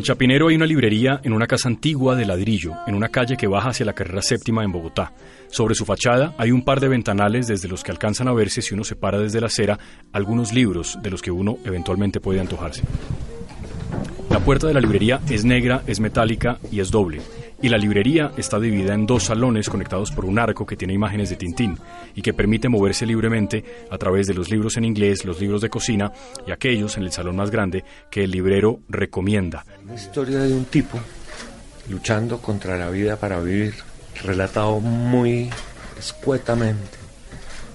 En Chapinero hay una librería en una casa antigua de ladrillo, en una calle que baja hacia la carrera séptima en Bogotá. Sobre su fachada hay un par de ventanales desde los que alcanzan a verse si uno se para desde la acera algunos libros de los que uno eventualmente puede antojarse. La puerta de la librería es negra, es metálica y es doble. Y la librería está dividida en dos salones conectados por un arco que tiene imágenes de Tintín y que permite moverse libremente a través de los libros en inglés, los libros de cocina y aquellos en el salón más grande que el librero recomienda. La historia de un tipo luchando contra la vida para vivir, relatado muy escuetamente,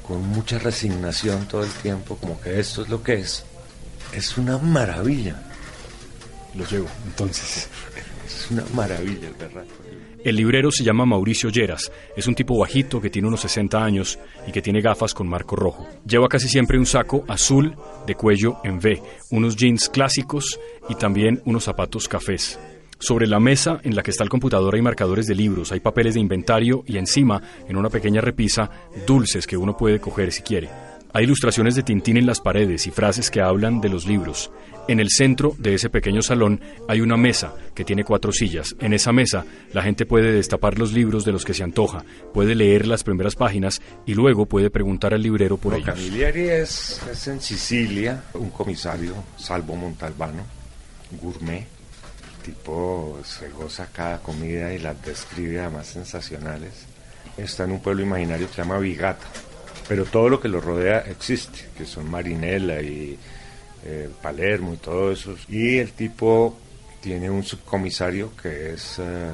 con mucha resignación todo el tiempo, como que esto es lo que es. Es una maravilla. Los llevo, entonces. Es una maravilla el berraco. El librero se llama Mauricio Lleras. Es un tipo bajito que tiene unos 60 años y que tiene gafas con marco rojo. Lleva casi siempre un saco azul de cuello en V, unos jeans clásicos y también unos zapatos cafés. Sobre la mesa en la que está el computador hay marcadores de libros, hay papeles de inventario y encima, en una pequeña repisa, dulces que uno puede coger si quiere. Hay ilustraciones de Tintín en las paredes y frases que hablan de los libros. En el centro de ese pequeño salón hay una mesa que tiene cuatro sillas. En esa mesa la gente puede destapar los libros de los que se antoja, puede leer las primeras páginas y luego puede preguntar al librero por No, ellos. Camilleri es, es en Sicilia, un comisario, Salvo Montalbano, gourmet. Tipo se goza cada comida y las describe además sensacionales. Está en un pueblo imaginario que se llama Vigata, pero todo lo que lo rodea existe, que son Marinela y eh, Palermo y todo eso. Y el tipo tiene un subcomisario que es eh,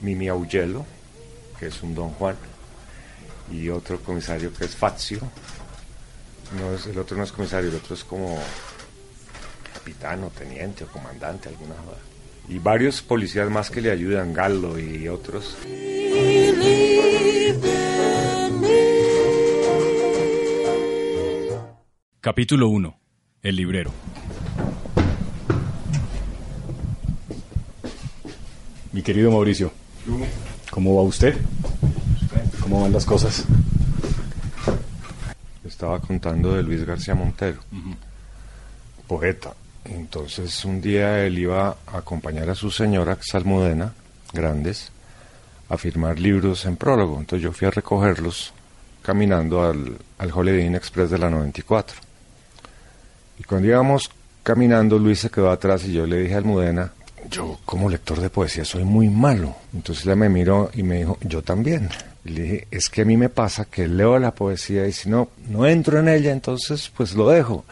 Mimi Augello, que es un don Juan y otro comisario que es Fazio. No es, el otro no es comisario, el otro es como capitán o teniente o comandante, alguna joda. Y varios policías más que le ayudan, Gallo y otros. Capítulo 1. El librero. Mi querido Mauricio, ¿cómo va usted? ¿Cómo van las cosas? Estaba contando de Luis García Montero, poeta. Entonces un día él iba a acompañar a su señora, que es Almudena, grandes, a firmar libros en prólogo. Entonces yo fui a recogerlos caminando al, al Holiday Inn Express de la 94. Y cuando íbamos caminando, Luis se quedó atrás y yo le dije a Almudena, yo como lector de poesía soy muy malo. Entonces ella me miró y me dijo, yo también. Y le dije, es que a mí me pasa que leo la poesía y si no, no entro en ella, entonces pues lo dejo.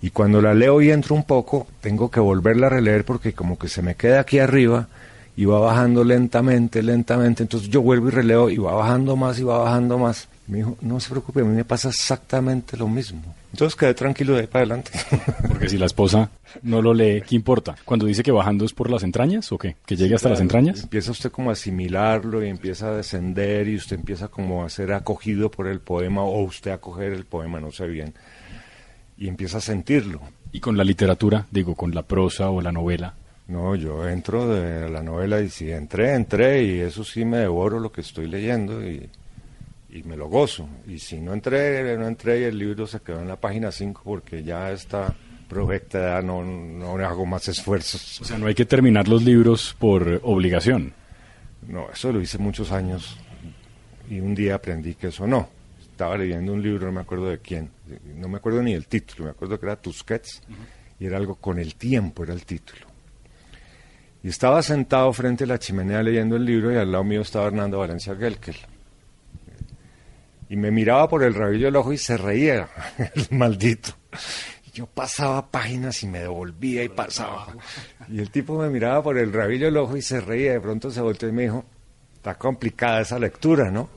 Y cuando la leo y entro un poco, tengo que volverla a releer porque como que se me queda aquí arriba y va bajando lentamente, lentamente. Entonces yo vuelvo y releo y va bajando más y va bajando más. Me dijo, no se preocupe, a mí me pasa exactamente lo mismo. Entonces quedé tranquilo de ahí para adelante. Porque si la esposa no lo lee, ¿qué importa? Cuando dice que bajando es por las entrañas o qué? ¿Que llegue hasta las entrañas? Empieza usted como a asimilarlo y empieza a descender y usted empieza como a ser acogido por el poema o usted a coger el poema, no sé bien. Y empieza a sentirlo. Y con la literatura, digo, con la prosa o la novela. No, yo entro de la novela y si entré, entré y eso sí me devoro lo que estoy leyendo y, y me lo gozo. Y si no entré, no entré y el libro se quedó en la página 5 porque ya está proyectada, no, no hago más esfuerzos. O sea, no hay que terminar los libros por obligación. No, eso lo hice muchos años y un día aprendí que eso no. Estaba leyendo un libro, no me acuerdo de quién, no me acuerdo ni el título, me acuerdo que era Tusquets y era algo con el tiempo, era el título. Y estaba sentado frente a la chimenea leyendo el libro y al lado mío estaba Hernando Valencia Gelkel. Y me miraba por el rabillo del ojo y se reía, el maldito. Y yo pasaba páginas y me devolvía y pasaba. Y el tipo me miraba por el rabillo del ojo y se reía. De pronto se volteó y me dijo, está complicada esa lectura, ¿no?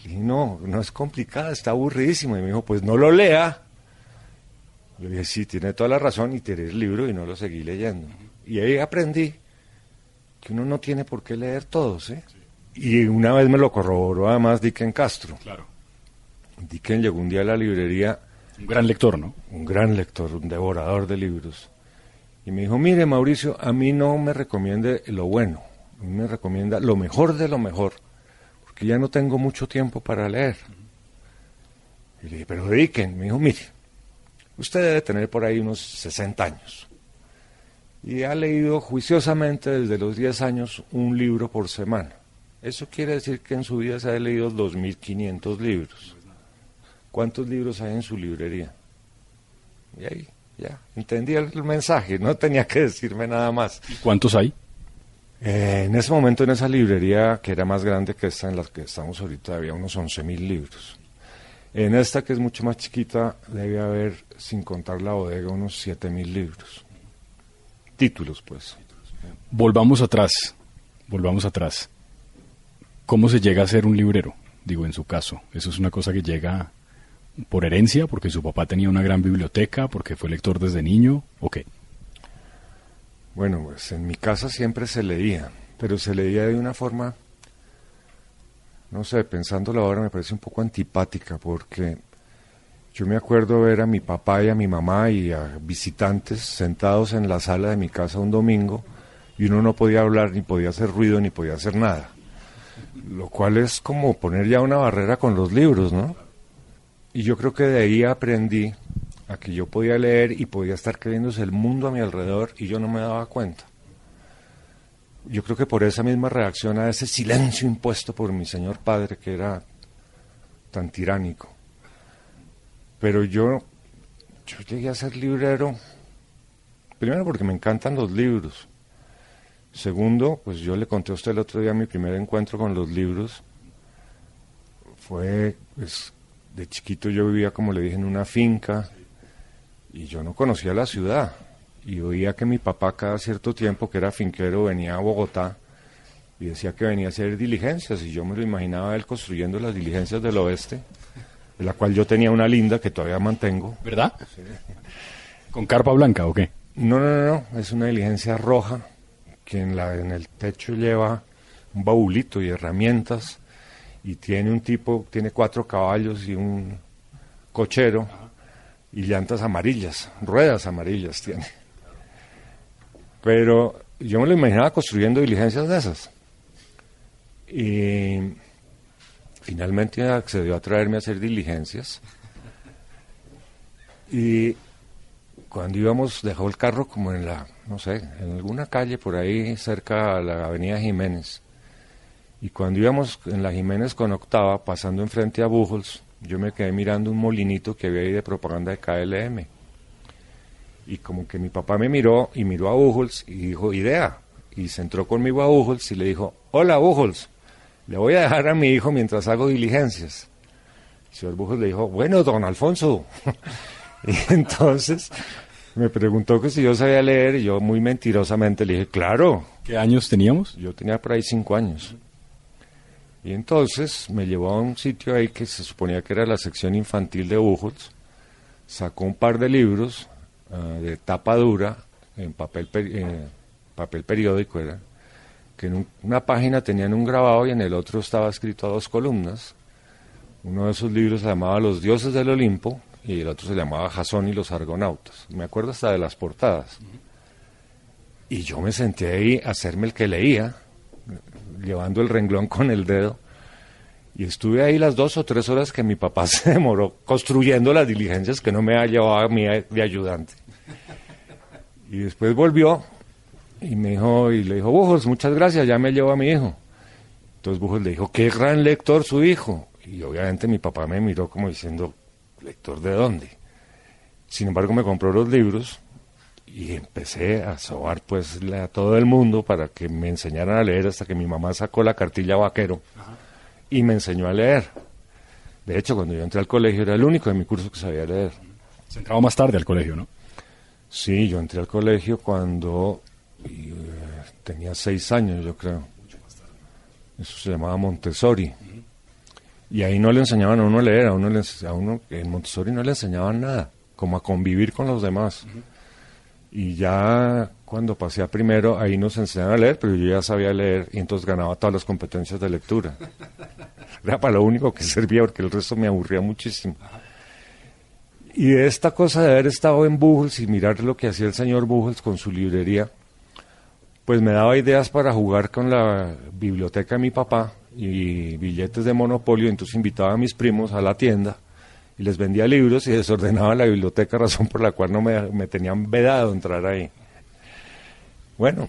Y dije, no, no es complicada, está aburridísimo. Y me dijo, pues no lo lea. Yo dije, sí, tiene toda la razón y tiré el libro y no lo seguí leyendo. Y ahí aprendí que uno no tiene por qué leer todos, ¿eh? Y una vez me lo corroboró además Dicken Castro. Claro. Dicken llegó un día a la librería, Un gran lector, ¿no? un gran lector, un devorador de libros, y me dijo, mire Mauricio, a mí no me recomiende lo bueno, a mí me recomienda lo mejor de lo mejor, porque ya no tengo mucho tiempo para leer. Y le dije, pero dediquen. Me dijo, mire, usted debe tener por ahí unos 60 años. Y ha leído juiciosamente desde los 10 años un libro por semana. Eso quiere decir que en su vida se ha leído 2.500 libros. ¿Cuántos libros hay en su librería? Y ahí, ya, entendí el mensaje, no tenía que decirme nada más. ¿Cuántos hay? Eh, en ese momento en esa librería, que era más grande que esta en la que estamos ahorita, había unos 11.000 libros. En esta, que es mucho más chiquita, debe haber, sin contar la bodega, unos 7.000 libros. Títulos, pues. Volvamos atrás, volvamos atrás. ¿Cómo se llega a ser un librero? Digo, en su caso, ¿eso es una cosa que llega por herencia, porque su papá tenía una gran biblioteca, porque fue lector desde niño, o qué? Bueno, pues en mi casa siempre se leía, pero se leía de una forma, no sé, pensándolo ahora me parece un poco antipática, porque yo me acuerdo ver a mi papá y a mi mamá y a visitantes sentados en la sala de mi casa un domingo y uno no podía hablar, ni podía hacer ruido, ni podía hacer nada. Lo cual es como poner ya una barrera con los libros, ¿no? Y yo creo que de ahí aprendí a que yo podía leer y podía estar creyéndose el mundo a mi alrededor y yo no me daba cuenta. Yo creo que por esa misma reacción a ese silencio impuesto por mi señor padre que era tan tiránico. Pero yo, yo llegué a ser librero, primero porque me encantan los libros. Segundo, pues yo le conté a usted el otro día mi primer encuentro con los libros. Fue, pues, de chiquito yo vivía, como le dije, en una finca y yo no conocía la ciudad. Y oía que mi papá cada cierto tiempo, que era finquero, venía a Bogotá y decía que venía a hacer diligencias. Y yo me lo imaginaba él construyendo las diligencias del oeste, de la cual yo tenía una linda que todavía mantengo. ¿Verdad? ¿Con carpa blanca o qué? No, no, no, no. es una diligencia roja que en, la, en el techo lleva un baulito y herramientas y tiene un tipo, tiene cuatro caballos y un cochero y llantas amarillas, ruedas amarillas tiene. Pero yo me lo imaginaba construyendo diligencias de esas. Y finalmente accedió a traerme a hacer diligencias. Y cuando íbamos, dejó el carro como en la, no sé, en alguna calle por ahí cerca a la avenida Jiménez. Y cuando íbamos en la Jiménez con octava, pasando enfrente a Bujols, yo me quedé mirando un molinito que había ahí de propaganda de KLM. Y como que mi papá me miró y miró a Bujols y dijo, idea. Y se entró conmigo a Bujols y le dijo, hola Bujols, le voy a dejar a mi hijo mientras hago diligencias. El señor Bujols le dijo, bueno, don Alfonso. y entonces me preguntó que si yo sabía leer y yo muy mentirosamente le dije, claro. ¿Qué años teníamos? Yo tenía por ahí cinco años. Y entonces me llevó a un sitio ahí que se suponía que era la sección infantil de Buchholz, sacó un par de libros ah, de tapa dura, en papel, papel periódico era, que en una página tenían un grabado y en el otro estaba escrito a dos columnas. Uno de esos libros se llamaba Los dioses del Olimpo y el otro se llamaba Jasón y los argonautas. Me acuerdo hasta de las portadas. Y yo me senté ahí a hacerme el que leía llevando el renglón con el dedo. Y estuve ahí las dos o tres horas que mi papá se demoró construyendo las diligencias que no me ha llevado a mí de ayudante. Y después volvió y me dijo, y le dijo, Bujos, muchas gracias, ya me llevo a mi hijo. Entonces Bujos le dijo, qué gran lector su hijo. Y obviamente mi papá me miró como diciendo, ¿lector de dónde? Sin embargo, me compró los libros y empecé a sobar pues a todo el mundo para que me enseñaran a leer hasta que mi mamá sacó la cartilla vaquero y me enseñó a leer. De hecho, cuando yo entré al colegio era el único de mi curso que sabía leer. Se entraba más tarde al colegio, ¿no? Sí, yo entré al colegio cuando eh, tenía seis años, yo creo. Eso se llamaba Montessori. Y ahí no le enseñaban a uno a leer, a uno, le, a uno en Montessori no le enseñaban nada, como a convivir con los demás. Y ya cuando pasé a primero, ahí nos enseñaron a leer, pero yo ya sabía leer y entonces ganaba todas las competencias de lectura. Era para lo único que servía porque el resto me aburría muchísimo. Y de esta cosa de haber estado en Buchholz y mirar lo que hacía el señor Buchholz con su librería, pues me daba ideas para jugar con la biblioteca de mi papá y billetes de monopolio, entonces invitaba a mis primos a la tienda y les vendía libros y desordenaba la biblioteca, razón por la cual no me, me tenían vedado entrar ahí. Bueno,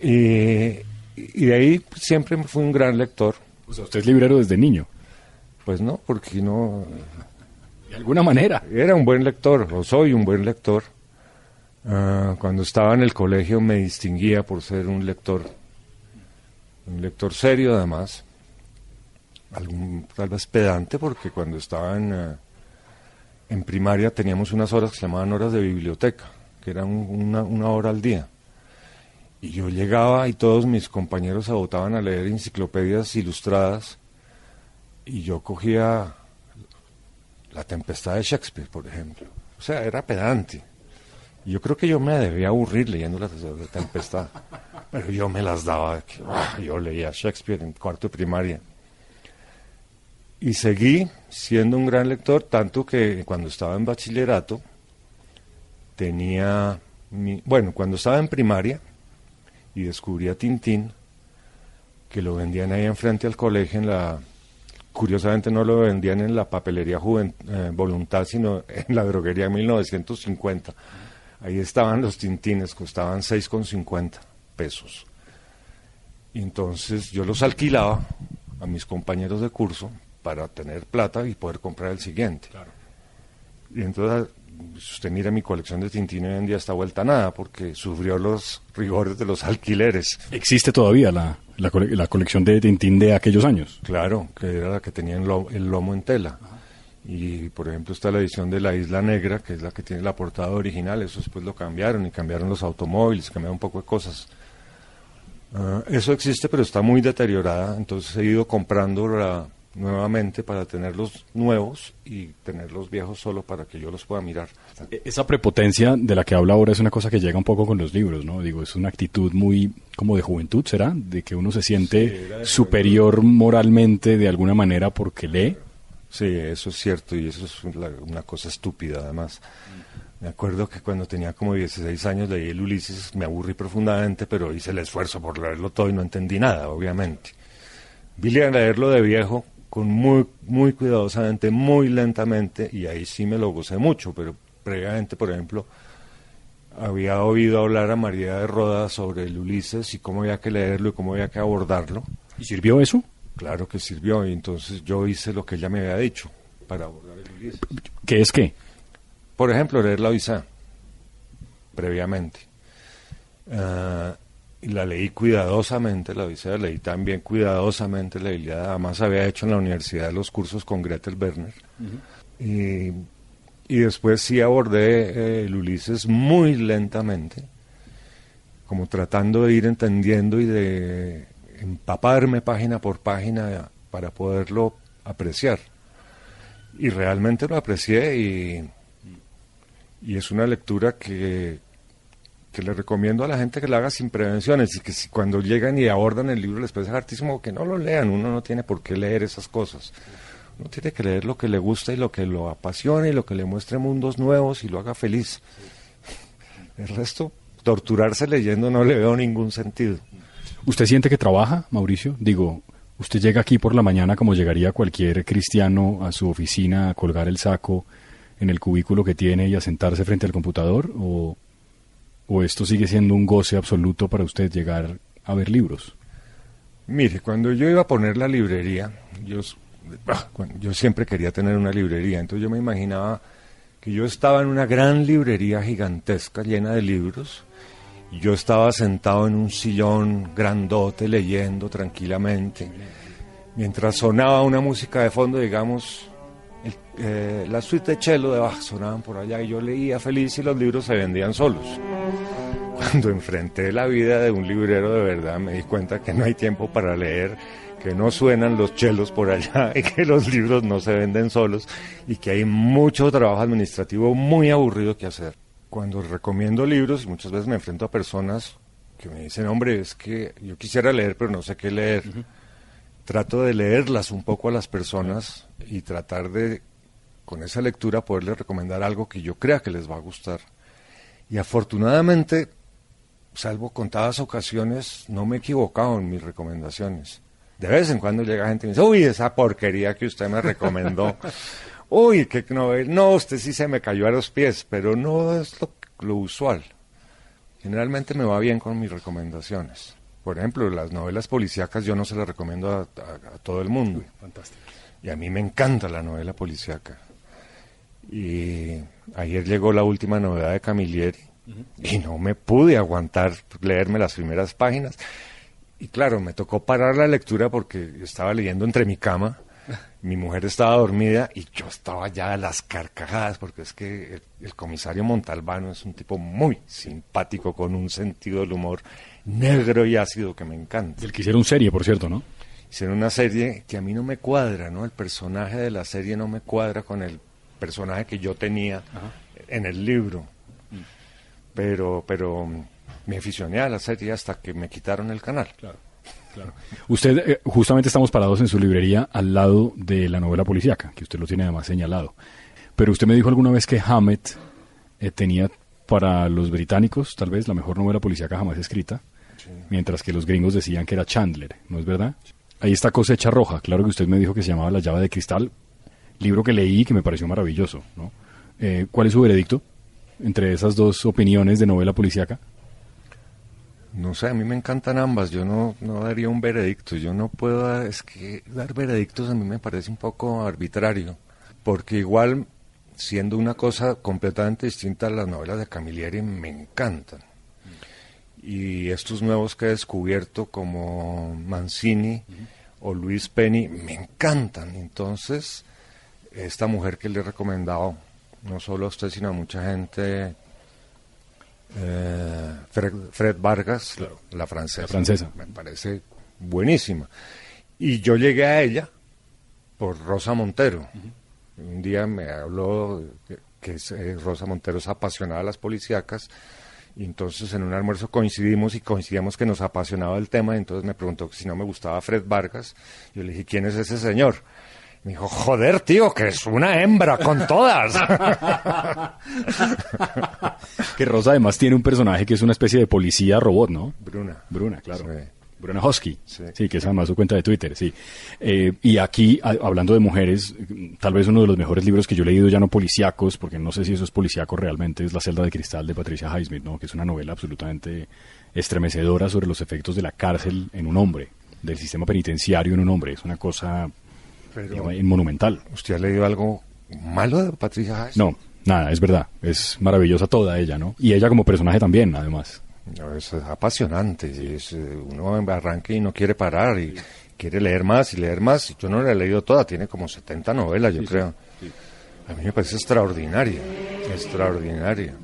y, y de ahí siempre fui un gran lector. O sea, usted es librero desde niño. Pues no, porque no... De alguna manera. Era un buen lector, o soy un buen lector. Ah, cuando estaba en el colegio me distinguía por ser un lector, un lector serio además, algún, tal vez pedante, porque cuando estaba en, eh, en primaria teníamos unas horas que se llamaban horas de biblioteca, que eran una, una hora al día. Y yo llegaba y todos mis compañeros se botaban a leer enciclopedias ilustradas y yo cogía La Tempestad de Shakespeare, por ejemplo. O sea, era pedante. Y yo creo que yo me debía aburrir leyendo La Tempestad. Pero yo me las daba. ah, Yo leía Shakespeare en cuarto de primaria. Y seguí siendo un gran lector, tanto que cuando estaba en bachillerato tenía... mi- bueno, cuando estaba en primaria y descubrí a Tintín, que lo vendían ahí enfrente al colegio en la curiosamente no lo vendían en la papelería Juven- eh, Voluntad, sino en la droguería 1950. Ahí estaban los tintines, costaban 6,50 pesos. Y entonces yo los alquilaba a mis compañeros de curso para tener plata y poder comprar el siguiente. Y entonces, si usted mira mi colección de Tintín hoy en día está vuelta a nada porque sufrió los rigores de los alquileres. ¿Existe todavía la, la, cole- la colección de Tintín de aquellos años? Claro, que era la que tenía el, lo- el lomo en tela. Y por ejemplo está la edición de La Isla Negra, que es la que tiene la portada original, eso después lo cambiaron y cambiaron los automóviles, cambiaron un poco de cosas. Ah, eso existe, pero está muy deteriorada, entonces he ido comprándola nuevamente para tenerlos nuevos y tenerlos viejos solo para que yo los pueda mirar. E- Esa prepotencia de la que habla ahora es una cosa que llega un poco con los libros, ¿no? Digo, es una actitud muy como de juventud, ¿será? De que uno se siente Sí, superior moralmente de alguna manera porque lee. Sí, eso es cierto y eso es una cosa estúpida además. Me acuerdo que cuando tenía como 16 años leí el Ulises, me aburrí profundamente, pero hice el esfuerzo por leerlo todo y no entendí nada, obviamente. A leerlo de viejo con muy, muy cuidadosamente, muy lentamente, y ahí sí me lo gocé mucho, pero previamente, por ejemplo, había oído hablar a María de Roda sobre el Ulises y cómo había que leerlo y cómo había que abordarlo. ¿Y sirvió eso? Claro que sirvió, y entonces yo hice lo que ella me había dicho para abordar el Ulises. ¿Qué es qué? Por ejemplo, leer la Odisea, previamente. Ah, y la leí cuidadosamente, la Odisea, leí también cuidadosamente la Ilíada, además había hecho en la universidad los cursos con Gretel Werner. y, y después sí abordé eh, el Ulises muy lentamente, como tratando de ir entendiendo y de empaparme página por página para poderlo apreciar. Y realmente lo aprecié y, y es una lectura que, que le recomiendo a la gente que la haga sin prevenciones y que si cuando llegan y abordan el libro les parece hartísimo que no lo lean, uno no tiene por qué leer esas cosas. Uno tiene que leer lo que le gusta y lo que lo apasiona y lo que le muestre mundos nuevos y lo haga feliz. El resto, torturarse leyendo no le veo ningún sentido. ¿Usted siente que trabaja, Mauricio? Digo, ¿usted llega aquí por la mañana como llegaría cualquier cristiano a su oficina a colgar el saco en el cubículo que tiene y a sentarse frente al computador? ¿O, o esto sigue siendo un goce absoluto para usted llegar a ver libros? Mire, cuando yo iba a poner la librería, yo, yo siempre quería tener una librería, entonces yo me imaginaba que yo estaba en una gran librería gigantesca llena de libros y yo estaba sentado en un sillón grandote leyendo tranquilamente, mientras sonaba una música de fondo, digamos, el- eh, la suite de cello de Bach sonaban por allá y yo leía feliz y los libros se vendían solos. Cuando enfrenté la vida de un librero de verdad me di cuenta que no hay tiempo para leer, que no suenan los chelos por allá y que los libros no se venden solos y que hay mucho trabajo administrativo muy aburrido que hacer. Cuando recomiendo libros, y muchas veces me enfrento a personas que me dicen, hombre, es que yo quisiera leer pero no sé qué leer. Trato de leerlas un poco a las personas y tratar de, con esa lectura, poderles recomendar algo que yo crea que les va a gustar. Y afortunadamente, salvo contadas ocasiones, no me he equivocado en mis recomendaciones. De vez en cuando llega gente y me dice, uy, esa porquería que usted me recomendó. uy, qué novela. No, usted sí se me cayó a los pies, pero no es lo, lo usual. Generalmente me va bien con mis recomendaciones. Por ejemplo, las novelas policíacas yo no se las recomiendo a, a- a todo el mundo. Fantástico. Y a mí me encanta la novela policíaca. Y ayer llegó la última novedad de Camilleri y no me pude aguantar leerme las primeras páginas. Y claro, me tocó parar la lectura porque estaba leyendo entre mi cama. Mi mujer estaba dormida y yo estaba ya a las carcajadas porque es que el, el comisario Montalbano es un tipo muy simpático con un sentido del humor negro y ácido que me encanta Del que hicieron serie, por cierto, ¿no? hicieron una serie que a mí no me cuadra, ¿no? El personaje de la serie no me cuadra con el personaje que yo tenía en el libro. Pero, pero me aficioné a la serie hasta que me quitaron el canal. Claro, claro. Usted, eh, justamente estamos parados en su librería al lado de la novela policíaca, que usted lo tiene además señalado. Pero usted me dijo alguna vez que Hammett eh, tenía para los británicos tal vez la mejor novela policíaca jamás escrita, mientras que los gringos decían que era Chandler, ¿no es verdad? Ahí está Cosecha Roja, claro que usted me dijo que se llamaba La llave de cristal, libro que leí y que me pareció maravilloso, ¿no? Eh, ¿Cuál es su veredicto entre esas dos opiniones de novela policíaca? No sé, a mí me encantan ambas. Yo no, no daría un veredicto. Yo no puedo dar, es que dar veredictos a mí me parece un poco arbitrario. Porque igual, siendo una cosa completamente distinta a las novelas de Camilleri, me encantan. Y estos nuevos que he descubierto, como Mancini o Luis Penny, me encantan. Entonces, esta mujer que le he recomendado, no solo a usted, sino a mucha gente, eh, Fred, Fred Vargas, la, la francesa. La francesa. Me parece buenísima. Y yo llegué a ella por Rosa Montero. Un día me habló que, que es, eh, Rosa Montero es apasionada de las policíacas. Y entonces en un almuerzo coincidimos y coincidíamos que nos apasionaba el tema. Y entonces me preguntó si no me gustaba Fred Vargas. Yo le dije, ¿quién es ese señor? Me dijo, joder, tío, que es una hembra con todas. Que Rosa además tiene un personaje que es una especie de policía robot, ¿no? Bruna. Bruna, claro. Sí. Bruna Husky. Sí. Sí. que es además su cuenta de Twitter, sí. Eh, y aquí, a- hablando de mujeres, tal vez uno de los mejores libros que yo he leído ya no policíacos, porque no sé si eso es policíaco realmente, es La celda de cristal de Patricia Highsmith, ¿no? Que es una novela absolutamente estremecedora sobre los efectos de la cárcel en un hombre, del sistema penitenciario en un hombre. Es una cosa Pero- monumental. ¿Usted ha leído algo malo de Patricia Hayes? No, nada, es verdad. Es maravillosa toda ella, ¿no? Y ella como personaje también, además. Es apasionante. y es, eh, uno arranca y no quiere parar y quiere leer más y leer más. Yo no la he leído toda, tiene como 70 novelas, yo creo. A mí me parece extraordinaria, extraordinaria.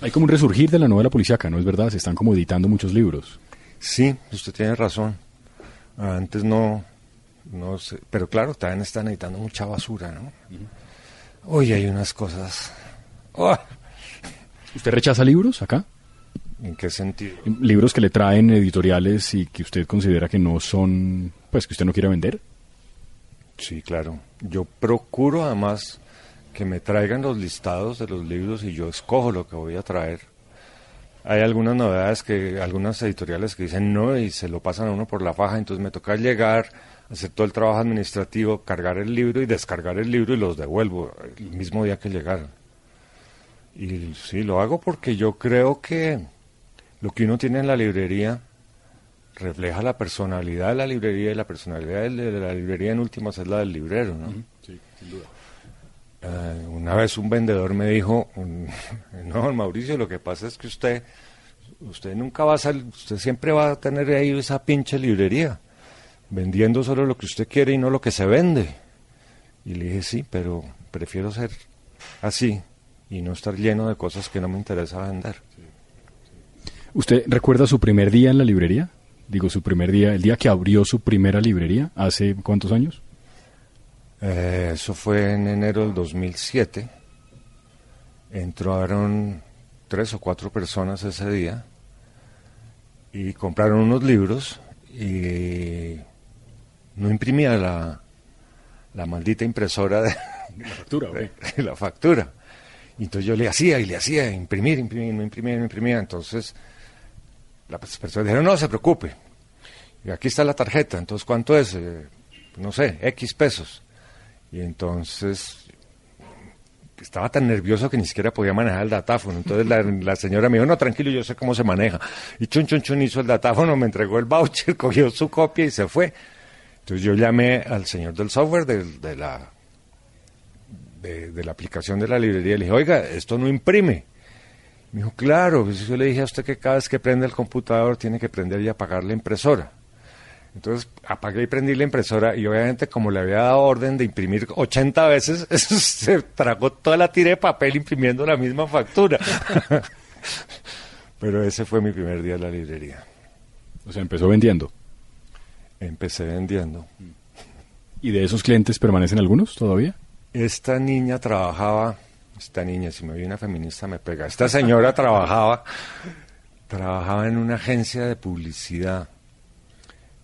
Hay como un resurgir de la novela policíaca, ¿no es verdad? Se están como editando muchos libros. Sí, usted tiene razón. Antes no, no sé, pero claro, también están editando mucha basura, ¿no? Hoy hay unas cosas. ¡Oh! ¿Usted rechaza libros acá? ¿En qué sentido? Libros que le traen editoriales y que usted considera que no son, pues que usted no quiere vender. Sí, claro. Yo procuro además que me traigan los listados de los libros y yo escojo lo que voy a traer. Hay algunas novedades que, algunas editoriales que dicen no y se lo pasan a uno por la faja, entonces me toca llegar, hacer todo el trabajo administrativo, cargar el libro y descargar el libro y los devuelvo el mismo día que llegaron. Y sí, lo hago porque yo creo que lo que uno tiene en la librería refleja la personalidad de la librería y la personalidad de la librería en últimas es la del librero, ¿no? Sí, sin duda. Eh, una vez un vendedor me dijo, no, Mauricio, lo que pasa es que usted, usted nunca va a salir, usted siempre va a tener ahí esa pinche librería, vendiendo solo lo que usted quiere y no lo que se vende. Y le dije, sí, pero prefiero ser así y no estar lleno de cosas que no me interesa vender. ¿Usted recuerda su primer día en la librería? Digo, su primer día, el día que abrió su primera librería, ¿hace cuántos años? Eh, eso fue en enero del 2007. Entraron tres o cuatro personas ese día y compraron unos libros y no imprimía la, la maldita impresora de La factura, de la factura. Y entonces yo le hacía y le hacía imprimir, imprimir, no imprimía, no imprimía. Entonces las personas dijeron, no se preocupe. Y aquí está la tarjeta, entonces ¿cuánto es? Eh, no sé, X pesos. Y entonces estaba tan nervioso que ni siquiera podía manejar el datáfono. Entonces la, señora me dijo, no, tranquilo, yo sé cómo se maneja. Y chun, chun, chun hizo el datáfono, me entregó el voucher, cogió su copia y se fue. Entonces yo llamé al señor del software de, la, de, la aplicación de la librería y le dije, oiga, esto no imprime. Me dijo, claro, pues yo le dije a usted que cada vez que prende el computador tiene que prender y apagar la impresora. Entonces apagué y prendí la impresora y obviamente como le había dado orden de imprimir 80 veces, se tragó toda la tira de papel imprimiendo la misma factura. Pero ese fue mi primer día en la librería. O sea, empezó vendiendo. Empecé vendiendo. ¿Y de esos clientes permanecen algunos todavía? Esta niña trabajaba, esta niña, si me viene una feminista me pega, esta señora trabajaba, trabajaba en una agencia de publicidad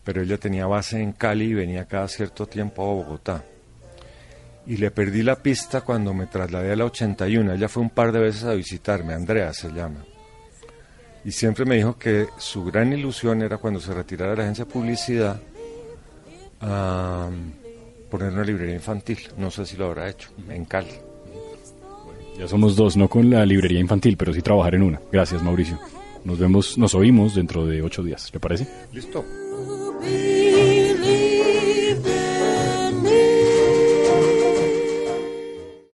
pero ella tenía base en Cali y venía cada cierto tiempo a Bogotá. Y le perdí la pista cuando me trasladé a la 81. Ella fue un par de veces a visitarme, Andrea se llama. Y siempre me dijo que su gran ilusión era cuando se retirara de la agencia de publicidad poner una librería infantil. No sé si lo habrá hecho, en Cali. Ya somos dos, no con la librería infantil, pero sí trabajar en una. Gracias, Mauricio. Nos vemos, nos oímos dentro de ocho días, ¿le parece? Listo.